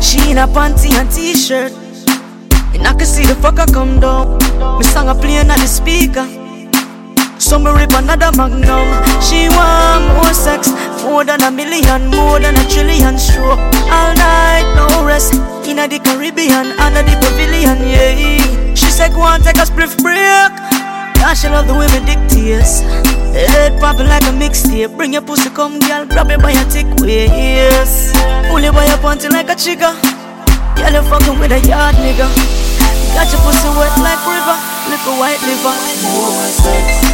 She in a panty and t-shirt. And I can see the fucker come down. Me song a playing at the speaker. So me rip another magnum. She want more sex More than a million, more than a trillion stroke. All night, no rest. In the Caribbean, under the pavilion, yeah. She said go and take a spliff break. She love the way me dictates. Head popping like a mixtape. Bring your pussy, come, girl, grab it by your thick waist. Pull it by your panty like a chica. Girl, you fucking with a yard nigga. Got your pussy wet like river, little white liver. More sex.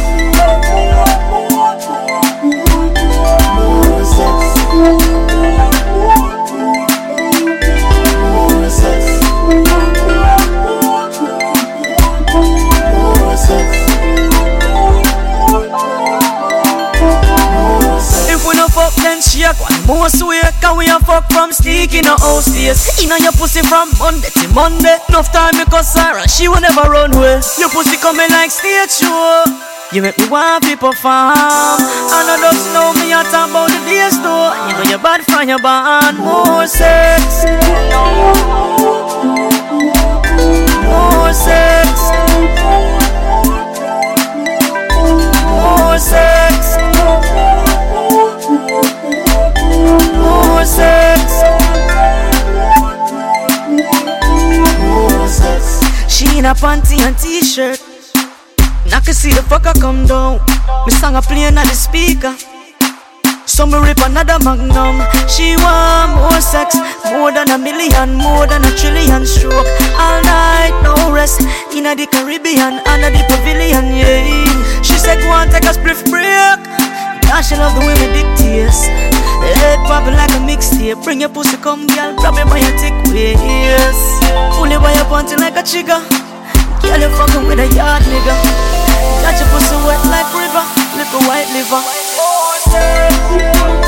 More swear. Can we a fuck from stick in a house days? Inna your pussy from Monday to Monday. Enough time because Sarah, she will never run away. Your pussy coming like stage show. You make me want people farm. I know those know me, talk about the days though. You know you're bad from your band. More sex. More sex. In a panty and t-shirt. And I can see the fucker come down. Me song a playing at the speaker. So me rip another magnum. She want more sex, more than a million, more than a trillion stroke. All night, no rest. In the Caribbean, under the pavilion, yeah. She said, go on, take a spliff break. Cause she love the way me dictates. Head popping like a mixtape. Bring your pussy, come, girl, grab it by your thick waist. Pull it by your panty like a chica. Girl, you fucking with a yard nigga. Got your pussy wet like river, little white liver. Oh.